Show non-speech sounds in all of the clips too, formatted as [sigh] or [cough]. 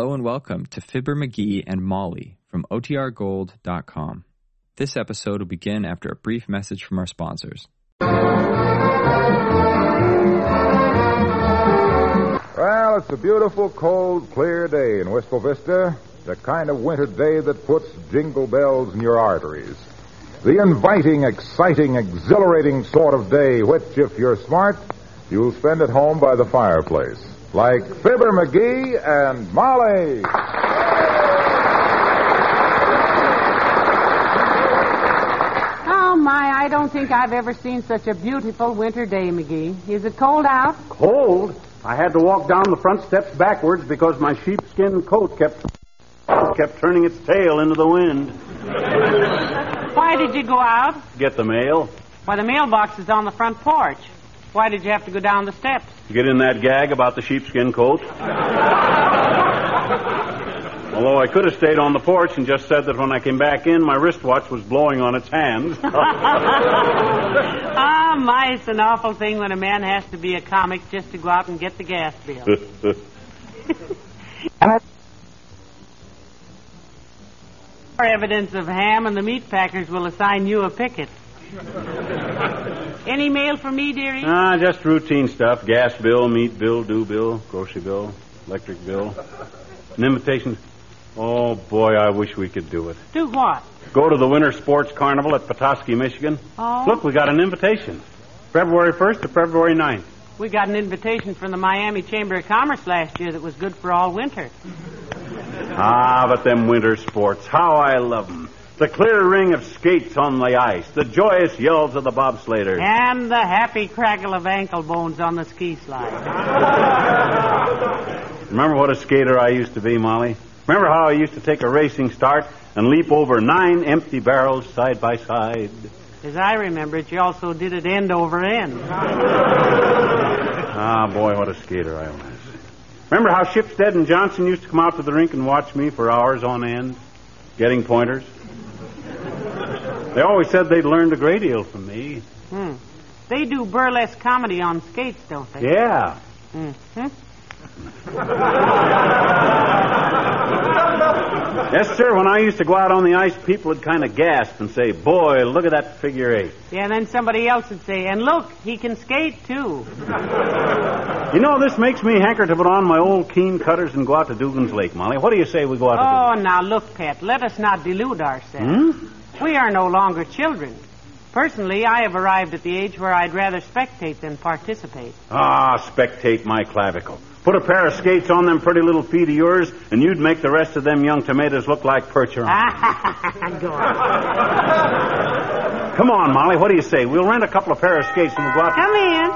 Hello and welcome to Fibber McGee and Molly from OTRGold.com. This episode will begin after a brief message from our sponsors. Well, it's a beautiful, cold, clear day in Wistful Vista. The kind of winter day that puts jingle bells in your arteries. The inviting, exciting, exhilarating sort of day which, if you're smart, you'll spend at home by the fireplace. Like Fibber McGee and Molly. Oh, my, I don't think I've ever seen such a beautiful winter day, McGee. Is it cold out? Cold? I had to walk down the front steps backwards because my sheepskin coat kept kept turning its tail into the wind. Why did you go out? Get the mail. Why, the mailbox is on the front porch. Why did you have to go down the steps? Get in that gag about the sheepskin coat. [laughs] Although I could have stayed on the porch and just said that when I came back in, my wristwatch was blowing on its hands. [laughs] [laughs] Ah, my, it's an awful thing when a man has to be a comic just to go out and get the gas bill. More evidence of ham, and the meat packers will assign you a picket. Any mail for me, dearie? ah, just routine stuff. Gas bill, meat bill, due bill, grocery bill, electric bill. An invitation. Oh, boy, I wish we could do it. Do what? Go to the Winter Sports Carnival at Petoskey, Michigan. Oh. Look, we got an invitation. February 1st to February 9th. We got an invitation from the Miami Chamber of Commerce last year that was good for all winter. Ah, but them winter sports, how I love 'em. The clear ring of skates on the ice, the joyous yells of the bobsledders. And the happy crackle of ankle bones on the ski slide. [laughs] Remember what a skater I used to be, Molly? Remember how I used to take a racing start and leap over nine empty barrels side by side? As I remember it, you also did it end over end. [laughs] Ah, boy, what a skater I was. Remember how Shipstad and Johnson used to come out to the rink and watch me for hours on end, getting pointers? They always said they'd learned a great deal from me. Hmm. They do burlesque comedy on skates, don't they? Yeah. Hmm. [laughs] Yes, sir. When I used to go out on the ice, people would kind of gasp and say, Boy, look at that figure eight. Yeah, and then somebody else would say, and look, he can skate too. You know, this makes me hanker to put on my old keen cutters and go out to Dugan's Lake, Molly. What do you say we go out to Oh, Dugan's? now look, Pet, let us not delude ourselves. Hmm? We are no longer children. Personally, I have arrived at the age where I'd rather spectate than participate. Ah, spectate my clavicle. Put a pair of skates on them pretty little feet of yours, and you'd make the rest of them young tomatoes look like percheron. [laughs] Go on. Come on, Molly. What do you say? We'll rent a couple of pair of skates and we'll go out. Come in.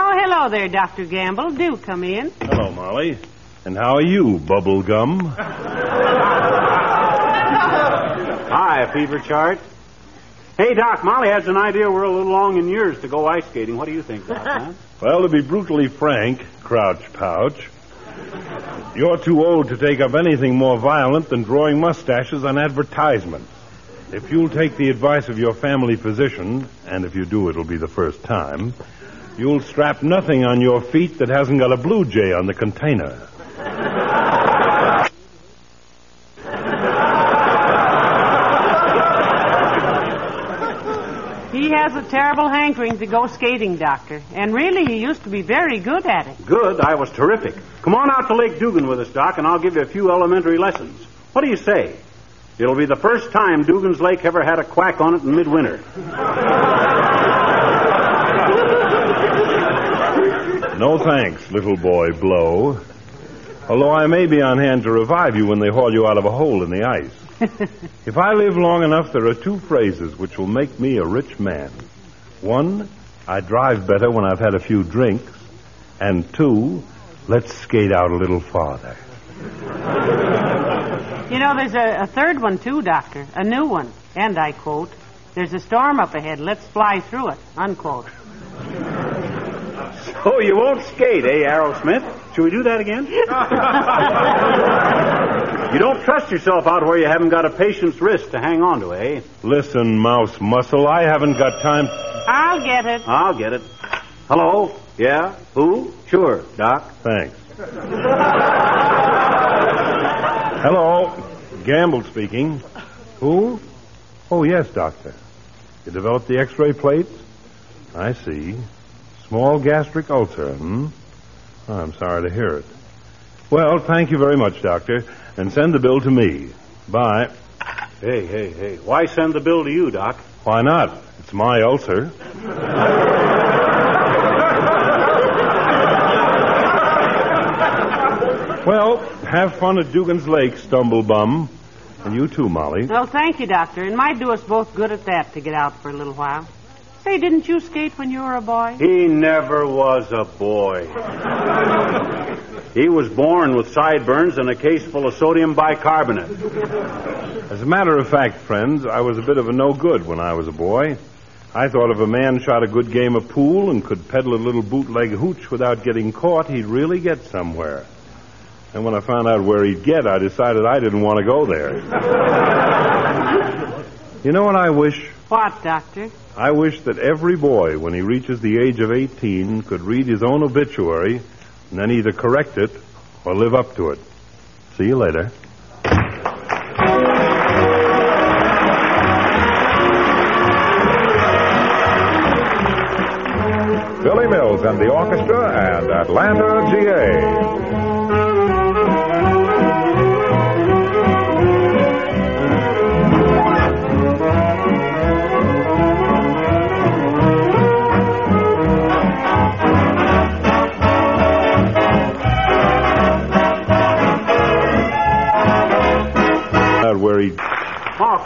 Oh, hello there, Dr. Gamble. Do come in. Hello, Molly. And how are you, Bubblegum? [laughs] Hi, Fever Chart. Hey, Doc, Molly has an idea we're a little long in years to go ice skating. What do you think, Doc? huh? [laughs] Well, to be brutally frank, Crouch Pouch, you're too old to take up anything more violent than drawing mustaches on advertisements. If you'll take the advice of your family physician, and if you do, it'll be the first time, you'll strap nothing on your feet that hasn't got a blue jay on the container. He has a terrible hankering to go skating, Doctor. And really, he used to be very good at it. Good. I was terrific. Come on out to Lake Dugan with us, Doc, and I'll give you a few elementary lessons. What do you say? It'll be the first time Dugan's Lake ever had a quack on it in midwinter. [laughs] No thanks, little boy Blow. Although I may be on hand to revive you when they haul you out of a hole in the ice. If I live long enough, there are two phrases which will make me a rich man. One, I drive better when I've had a few drinks. And two, let's skate out a little farther. You know, there's a, a third one, too, Doctor. A new one. And I quote, There's a storm up ahead. Let's fly through it. Unquote. Oh, you won't skate, eh, Arrowsmith? Should we do that again? [laughs] you don't trust yourself out where you haven't got a patient's wrist to hang on to, eh? Listen, Mouse Muscle, I haven't got time. I'll get it. I'll get it. Hello? Yeah? Who? Sure, Doc. Thanks. Hello. Gamble speaking. Who? Oh, yes, doctor. You developed the x-ray plates? I see. Small gastric ulcer, hmm? Oh, I'm sorry to hear it. Well, thank you very much, doctor. And send the bill to me. Bye. Hey, hey, hey. Why send the bill to you, Doc? Why not? It's my ulcer. well, have fun at Dugan's Lake, stumblebum. And you too, Molly. Well, thank you, Doctor. It might do us both good at that to get out for a little while. Say, didn't you skate when you were a boy? He never was a boy. He was born with sideburns and a case full of sodium bicarbonate. As a matter of fact, friends, I was a bit of a no good when I was a boy. I thought if a man shot a good game of pool and could peddle a little bootleg hooch without getting caught, he'd really get somewhere. And when I found out where he'd get, I decided I didn't want to go there. [laughs] you know what I wish? What, Doctor? I wish that every boy, when he reaches the age of 18, could read his own obituary and then either correct it or live up to it. See you later. Billy Mills and the orchestra and Atlanta, GA.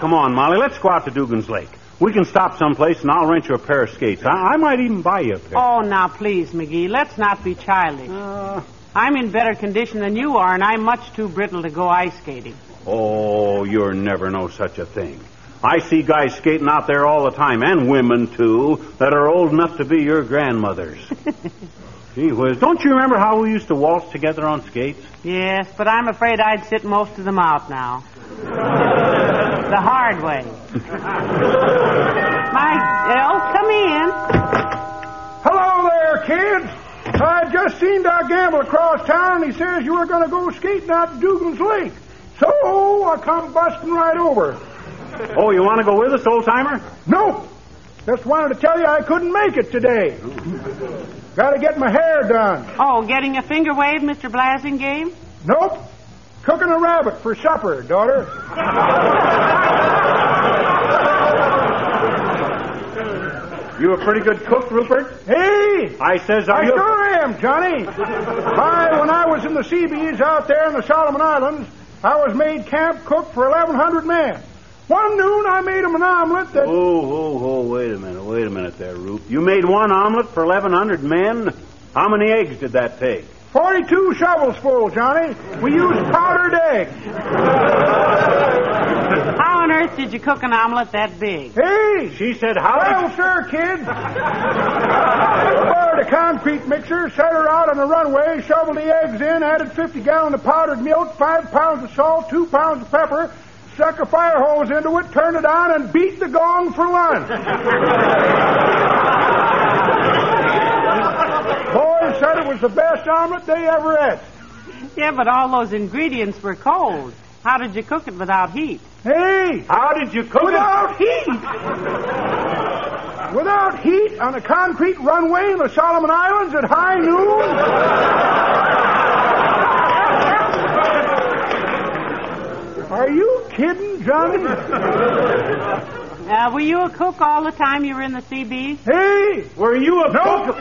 Come on, Molly. Let's go out to Dugan's Lake. We can stop someplace and I'll rent you a pair of skates. I, I might even buy you a pair. Oh, now, please, McGee, let's not be childish. Uh, I'm in better condition than you are, and I'm much too brittle to go ice skating. oh, you're never no such a thing. I see guys skating out there all the time, and women, too, that are old enough to be your grandmothers. [laughs] Gee whiz, don't you remember how we used to waltz together on skates? Yes, but I'm afraid I'd sit most of them out now. The hard way. [laughs] My, oh, come in. Hello there, kids. I just seen Doc Gamble across town, and he says you were going to go skating out to Dugan's Lake. So I come busting right over. Oh, you want to go with us, old timer? Nope. Just wanted to tell you I couldn't make it today. Got to get my hair done. Oh, getting a finger wave, Mr. Blasingame? Nope. Cooking a rabbit for supper, daughter. You a pretty good cook, Rupert? Hey! I says, I you? sure am, Johnny. Why, when I was in the Seabees out there in the Solomon Islands, I was made camp cook for 1,100 men. One noon, I made 'em an omelet that. Oh, oh, oh, wait a minute, wait a minute there, Rupe. You made one omelet for 1,100 men? How many eggs did that take? 42 shovels full, Johnny. We used powdered eggs. How on earth did you cook an omelet that big? Hey! She said, how Well, did sir, kids. Borrowed a concrete mixer, set her out on the runway, shoveled the eggs in, added 50 gallons of powdered milk, 5 pounds of salt, 2 pounds of pepper, stuck a fire hose into it, turned it on, and beat the gong for lunch. Boys said it was the best omelet they ever ate. Yeah, but all those ingredients were cold. How did you cook it without heat? Hey! How did you cook it? Without heat! Without heat on a concrete runway in the Solomon Islands at high noon? Are you kidding, Johnny? Uh, were you a cook all the time you were in the Seabees? Hey! Were you a No! cook?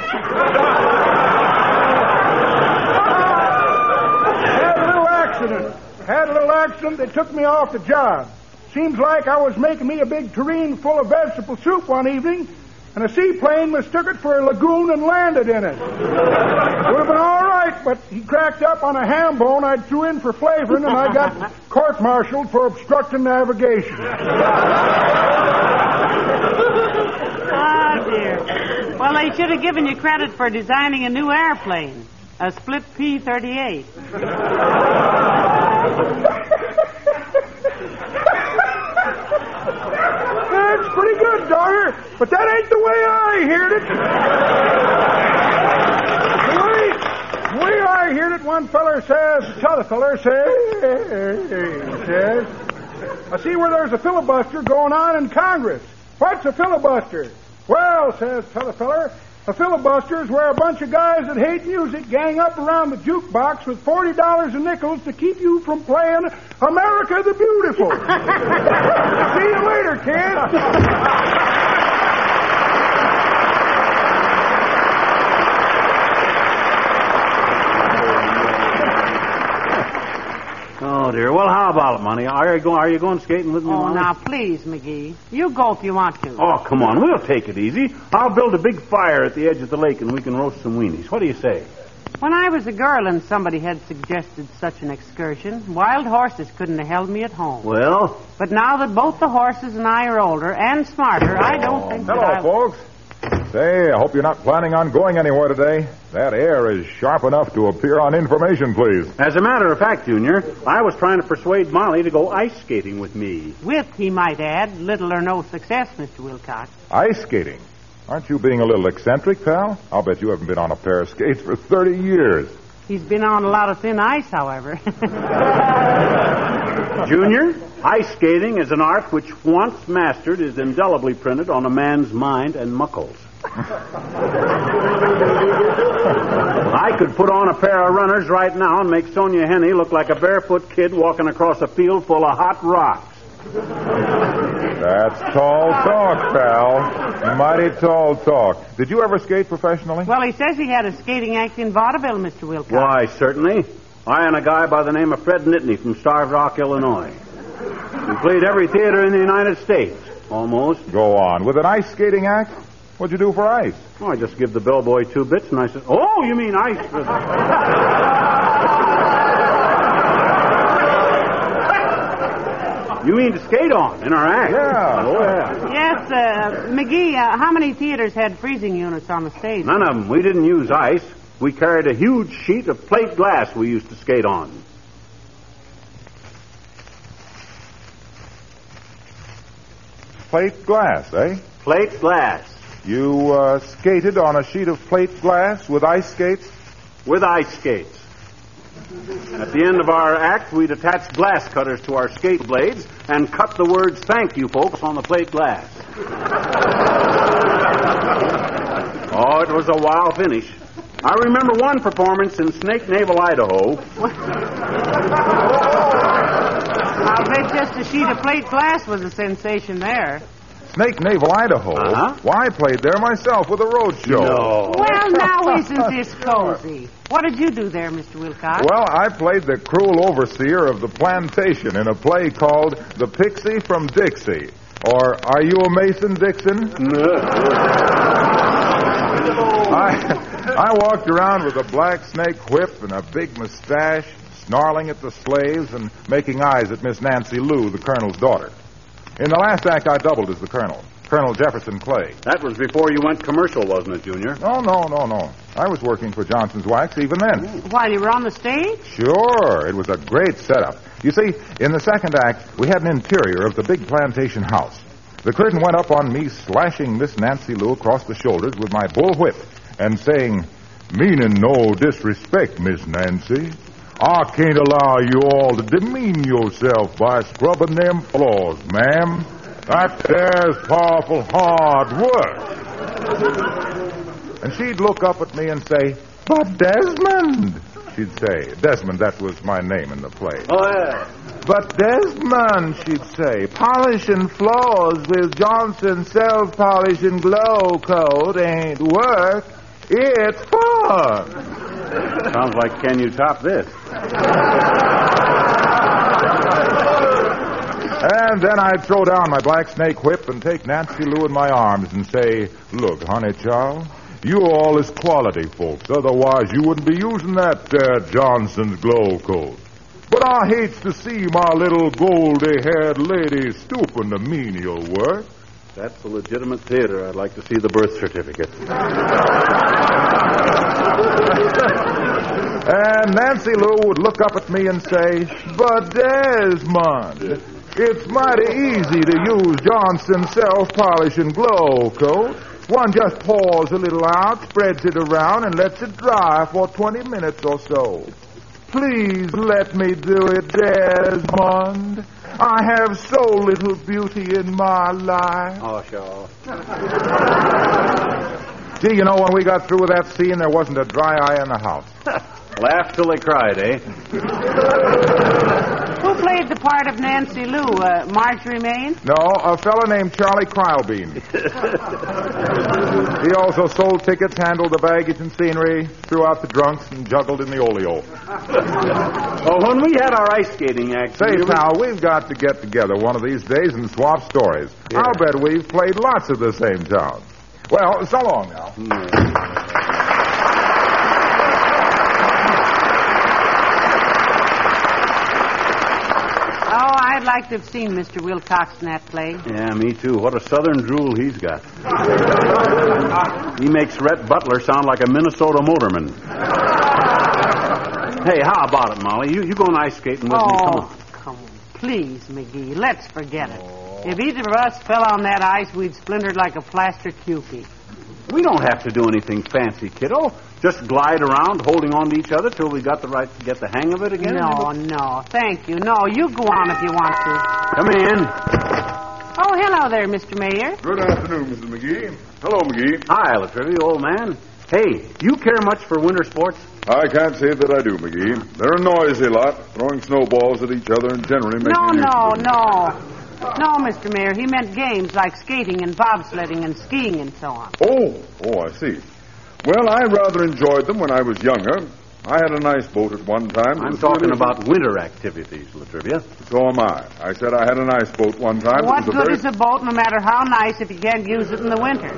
Had a little accident. Had a little accident. They took me off the job. Seems like I was making me a big tureen full of vegetable soup one evening, and a seaplane mistook it for a lagoon and landed in it. Would have been all right, but he cracked up on a ham bone I threw in for flavoring, and I got [laughs] court-martialed for obstructing navigation. Oh, [laughs] dear. Well, they should have given you credit for designing a new airplane, a split P 38. That's pretty good, daughter, but that ain't the way I heard it. The way, the way I heard it, one feller says, tell, feller, say, says, I see where there's a filibuster going on in Congress. What's a filibuster? Well, says t'other feller, a filibuster is where a bunch of guys that hate music gang up around the jukebox with forty dollars in nickels to keep you from playing America the Beautiful. [laughs] see you later, kid. Oh dear. Well, how about it, Monty? Are you going? Are you going skating with me? Oh, Molly? now, please, McGee. You go if you want to. Oh, come on. We'll take it easy. I'll build a big fire at the edge of the lake, and we can roast some weenies. What do you say? When I was a girl and somebody had suggested such an excursion, wild horses couldn't have held me at home. Well, But now that both the horses and I are older and smarter, I don't oh, think that Hello, I'll... folks. Say, I hope you're not planning on going anywhere today. That air is sharp enough to appear on information, please. as a matter of fact, Junior, I was trying to persuade Molly to go ice skating with me. With, he might add, little or no success, Mr. Wilcox. Ice skating. Aren't you being a little eccentric, pal? I'll bet you haven't been on a pair of skates for 30 years. He's been on a lot of thin ice, however. [laughs] Junior, ice skating is an art which, once mastered, is indelibly printed on a man's mind and muckles. I could put on a pair of runners right now and make Sonja Henie look like a barefoot kid walking across a field full of hot rocks. That's tall talk, pal. Mighty tall talk. Did you ever skate professionally? well, he says he had a skating act in vaudeville, Mr. Wilcox. Why, certainly. I and a guy by the name of Fred Nittany from Starved Rock, Illinois. We played every theater in the United States, almost. Go on. With an ice skating act? What'd you do for ice? Oh, I just give the bellboy two bits, and I said, "Oh, you mean ice?" [laughs] you mean to skate on in our act? Yeah. Oh yeah. Yes, uh, McGee, uh, how many theaters had freezing units on the stage? None of them. We didn't use ice. We carried a huge sheet of plate glass we used to skate on. Plate glass, eh? Plate glass You uh, skated on a sheet of plate glass with ice skates? with ice skates. At the end of our act, we'd attach glass cutters to our skate blades and cut the words "Thank you, folks" on the plate glass. oh, it was a wild finish. I remember one performance in Snake Naval, Idaho. I'll bet just a sheet of plate glass was a sensation there. Snake Naval, Idaho. Uh-huh. Why, I played there myself with a road show. No. Well, [laughs] now isn't this cozy? What did you do there, Mr. Wilcox? Well, I played the cruel overseer of the plantation in a play called The Pixie from Dixie. Or Are You a Mason, Dixon? [laughs] I, I walked around with a black snake whip and a big mustache, snarling at the slaves and making eyes at Miss Nancy Lou, the colonel's daughter. In the last act, I doubled as the colonel, Colonel Jefferson Clay. That was before you went commercial, wasn't it, Junior? No, no, no, no. I was working for Johnson's Wax even then. Hmm. While you were on the stage? Sure, it was a great setup. You see, in the second act, we had an interior of the big plantation house. The curtain went up on me slashing Miss Nancy Lou across the shoulders with my bull whip and saying, Meaning no disrespect, Miss Nancy. I can't allow you all to demean yourself by scrubbing them floors, ma'am. That there's powerful hard work. And she'd look up at me and say, But Desmond, she'd say. Desmond, that was my name in the play. Oh, yeah. But Desmond, she'd say, polishing floors with Johnson self polishing Glo-Coat ain't work. It's fun. Sounds like can you top this? And then I'd throw down my black snake whip and take Nancy Lou in my arms and say, Look, honey child, you all is quality folks. Otherwise, you wouldn't be using that uh, Johnson's Glo-Coat. But I hates to see my little goldy-haired lady stooping to menial work. That's a legitimate theater. I'd like to see the birth certificate. [laughs] And Nancy Lou would look up at me and say, But Desmond, it's mighty easy to use Johnson's self-polishing Glo-Coat. One just pours a little out, spreads it around, and lets it dry for 20 minutes or so. Please let me do it, Desmond. I have so little beauty in my life. Oh, sure. [laughs] Gee, you know, when we got through with that scene, there wasn't a dry eye in the house. Laughed till they cried, eh? Who played the part of Nancy Lou? Uh, Marjorie Main? No, a fellow named Charlie Crylebean. [laughs] he also sold tickets, handled the baggage and scenery, threw out the drunks, and juggled in the oleo. [laughs] Oh, when we had our ice skating act. Say, you- pal, we've got to get together one of these days and swap stories. I'll bet we've played lots of the same town. Well, so long now. Oh, I'd like to have seen Mr. Wilcox in that play. Yeah, me too. What a southern drool he's got. he makes Rhett Butler sound like a Minnesota motorman. hey, how about it, Molly? You you going ice skating with me? Come Oh, on. come on. Please, McGee, let's forget it. If either of us fell on that ice, we'd splintered like a plaster kewpie. We don't have to do anything fancy, kiddo. Just glide around, holding on to each other till we got the right to get the hang of it again. No, no, thank you. No, you go on if you want to. Come in. Oh, hello there, Mr. Mayor. Good afternoon, Mrs. McGee. Hello, McGee. Hi, La Trivia, old man. Hey, you care much for winter sports? I can't say that I do, McGee. They're a noisy lot, throwing snowballs at each other and generally making No, an no, no. No, Mr. Mayor, he meant games like skating and bobsledding and skiing and so on. Oh, oh, I see. Well, I rather enjoyed them when I was younger. I had a nice boat at one time. I'm was talking really- about winter activities, La Trivia. So am I. I said I had a nice boat one time. What a good very... is a boat, no matter how nice, if you can't use it in the winter?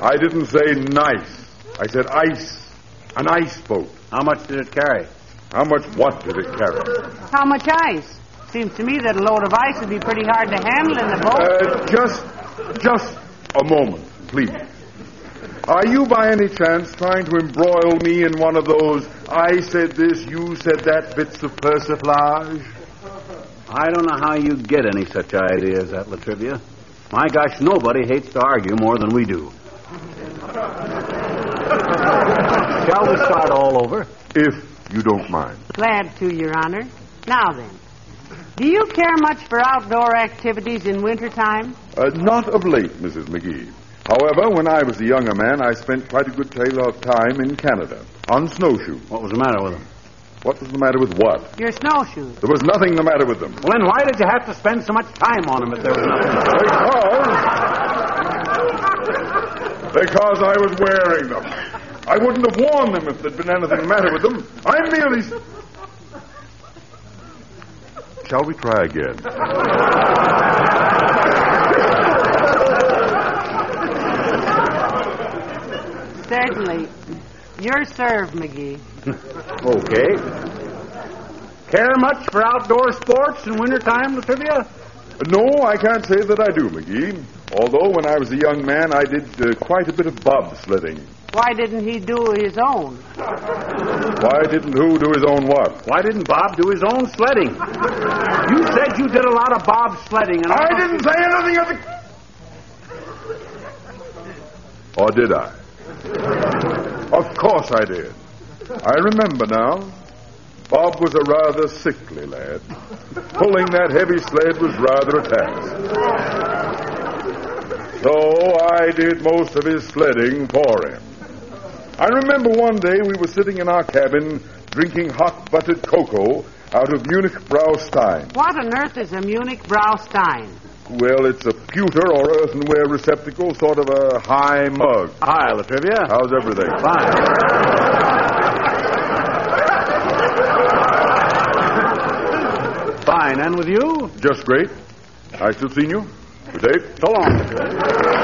I didn't say nice. I said ice. An ice boat. How much did it carry? How much what did it carry? How much ice? Seems to me that a load of ice would be pretty hard to handle in the boat. Uh, just, just a moment, please. Are you by any chance trying to embroil me in one of those I said this, you said that bits of persiflage? I don't know how you get any such ideas at La Trivia. My gosh, nobody hates to argue more than we do. Shall we start all over? If you don't mind. Glad to, Your Honor. Now then, do you care much for outdoor activities in wintertime? Uh, not of late, Mrs. McGee. However, when I was a younger man, I spent quite a good deal of time in Canada on snowshoes. What was the matter with them? What was the matter with what? Your snowshoes. There was nothing the matter with them. Well, then why did you have to spend so much time on them if there was nothing? Because. Because I was wearing them. I wouldn't have worn them if there'd been anything the matter with them. I'm merely. Shall we try again? Certainly. You're served, McGee. Okay. Care much for outdoor sports in wintertime, La Trivia? No, I can't say that I do, McGee. Although when I was a young man, I did uh, quite a bit of bobsledding. Why didn't he do his own? Why didn't who do his own what? Why didn't Bob do his own sledding? You said you did a lot of Bob sledding, and I didn't say anything of the. Or did I? Of course I did. I remember now. Bob was a rather sickly lad. Pulling that heavy sled was rather a task. So I did most of his sledding for him. I remember one day we were sitting in our cabin drinking hot buttered cocoa out of Munich Braustein. What on earth is a Munich Braustein? Well, it's a pewter or earthenware receptacle, sort of a high mug. Hi, La Trivia. How's everything? Fine. Fine, and with you? Just great. Nice to have seen you. Good day. So long.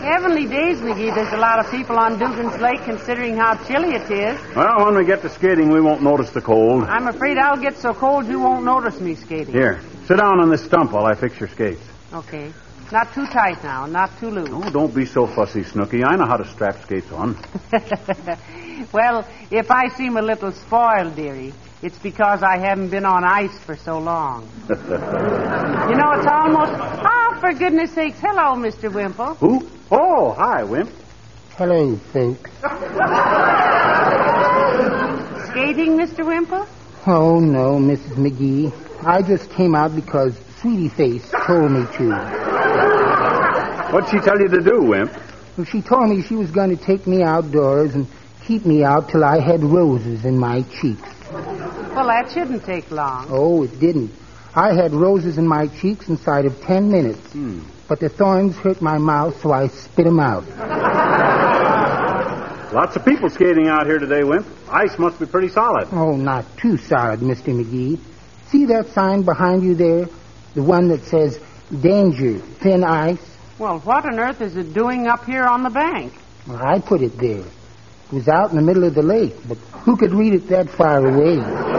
Heavenly days, McGee. There's a lot of people on Dugan's Lake considering how chilly it is. Well, when we get to skating, we won't notice the cold. I'm afraid I'll get so cold you won't notice me skating. Here, sit down on this stump while I fix your skates. Okay. Not too tight now, not too loose. Oh, don't be so fussy, Snooky. I know how to strap skates on. [laughs] well, if I seem a little spoiled, dearie, It's because I haven't been on ice for so long. [laughs] you know, it's almost. Oh, for goodness sakes. Hello, Mr. Wimple. Who? Oh, hi, Wimp. Hello, folks. [laughs] Skating, Mr. Wimple? Oh, no, Mrs. McGee. I just came out because Sweetie Face told me to. [laughs] What'd she tell you to do, Wimp? Well, she told me she was going to take me outdoors and keep me out till I had roses in my cheeks. Well, that shouldn't take long. Oh, it didn't. I had roses in my cheeks inside of ten minutes. Hmm. But the thorns hurt my mouth, so I spit them out. [laughs] Lots of people skating out here today, Wimp. Ice must be pretty solid. Oh, not too solid, Mr. McGee. See that sign behind you there? The one that says, Danger, thin ice? Well, what on earth is it doing up here on the bank? Well, I put it there. It was out in the middle of the lake, but who could read it that far away?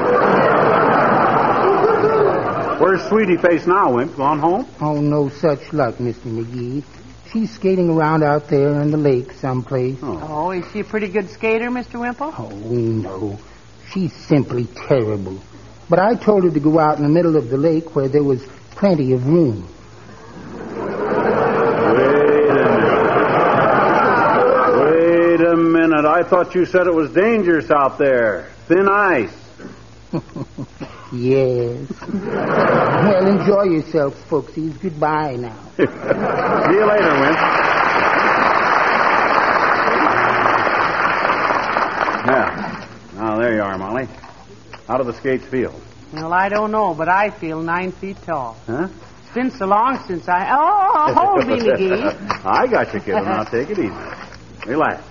Sweetie Face now, Wimp? Gone home? Oh, no such luck, Mr. McGee. She's skating around out there in the lake someplace. Oh, oh is she a pretty good skater, Mr. Wimple? Oh, no. She's simply terrible. But I told her to go out in the middle of the lake where there was plenty of room. Wait a minute. Wait a minute. I thought you said it was dangerous out there. Thin ice. [laughs] Yes. well, enjoy yourselves, folksies. Goodbye now. [laughs] See you later, Wimp. Yeah. Now, there you are, Molly. How do the skates feel? Well, I don't know, but I feel nine feet tall. Huh? It's been so long since I. Oh, hold me, McGee. [laughs] I got you, kiddo. Now take it easy. Relax.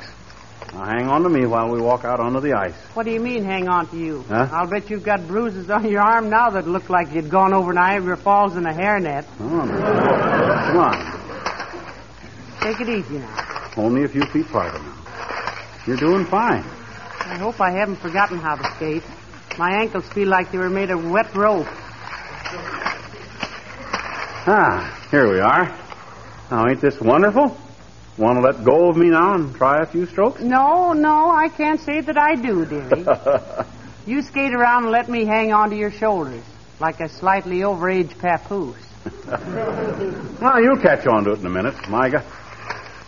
Now hang on to me while we walk out onto the ice. What do you mean, hang on to you? Huh? I'll bet you've got bruises on your arm now that look like you'd gone over Niagara Falls in a hairnet. Come on. Come on. Take it easy now. Only a few feet farther now. You're doing fine. I hope I haven't forgotten how to skate. My ankles feel like they were made of wet rope. Ah, here we are. Now, ain't this wonderful? Want to let go of me now and try a few strokes? No, no, I can't say that I do, dearie. [laughs] you skate around and let me hang onto your shoulders like a slightly overaged papoose. [laughs] Well, you'll catch on to it in a minute, Micah.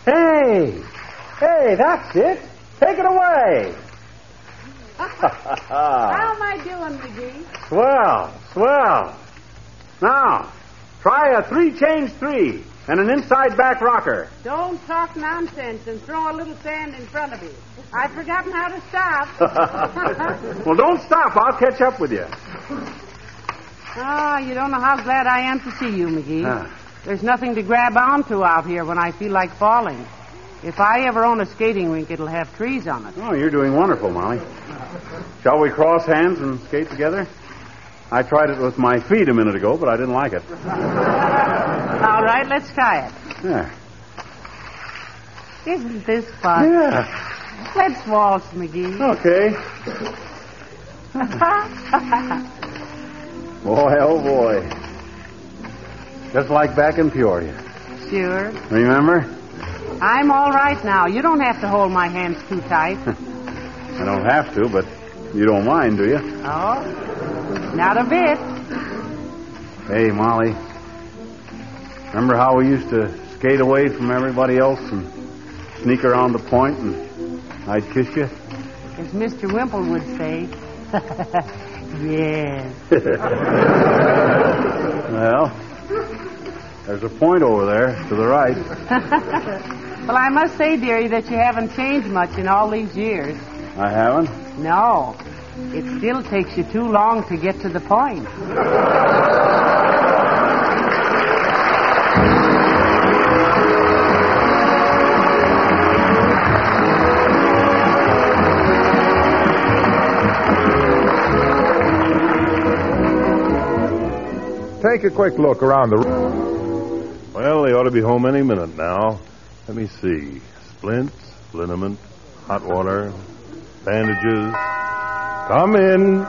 Hey! Hey, that's it. Take it away. [laughs] How am I doing, McGee? Swell, swell. Now, try a three change three and an inside back rocker. Don't talk nonsense and throw a little sand in front of you. I've forgotten how to stop. [laughs] well, don't stop. I'll catch up with you. Ah, you don't know how glad I am to see you, McGee. Ah. There's nothing to grab onto out here when I feel like falling. If I ever own a skating rink, it'll have trees on it. Oh, you're doing wonderful, Molly. Shall we cross hands and skate together? I tried it with my feet a minute ago, but I didn't like it. All right, let's try it. Yeah. Isn't this fun? Yeah. Let's waltz, McGee. Okay. [laughs] Boy, oh boy. Just like back in Peoria. sure. Remember? I'm all right now. You don't have to hold my hands too tight. [laughs] I don't have to, but you don't mind, do you? Oh, not a bit. Hey, Molly. Remember how we used to skate away from everybody else and sneak around the point and I'd kiss you? As Mr. Wimple would say. [laughs] yes. [laughs] Well, there's a point over there to the right. [laughs] well, I must say, dearie, that you haven't changed much in all these years. I haven't? No. It still takes you too long to get to the point. Take a quick look around the room. Well, they ought to be home any minute now. Let me see. Splints, liniment, hot water, bandages. Come in.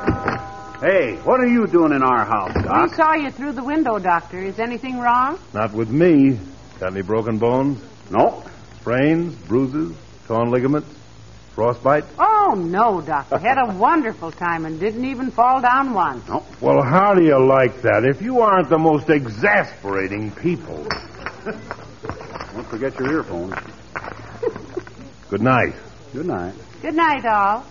Hey, what are you doing in our house, Doc? We saw you through the window, Doctor. Is anything wrong? Not with me. Got any broken bones? No. Sprains, bruises, torn ligaments? Frostbite? Oh, no, Doctor. Had a [laughs] wonderful time and didn't even fall down once. Well, how do you like that if you aren't the most exasperating people? Don't forget your earphones. [laughs] Good night. Good night. Good night, all.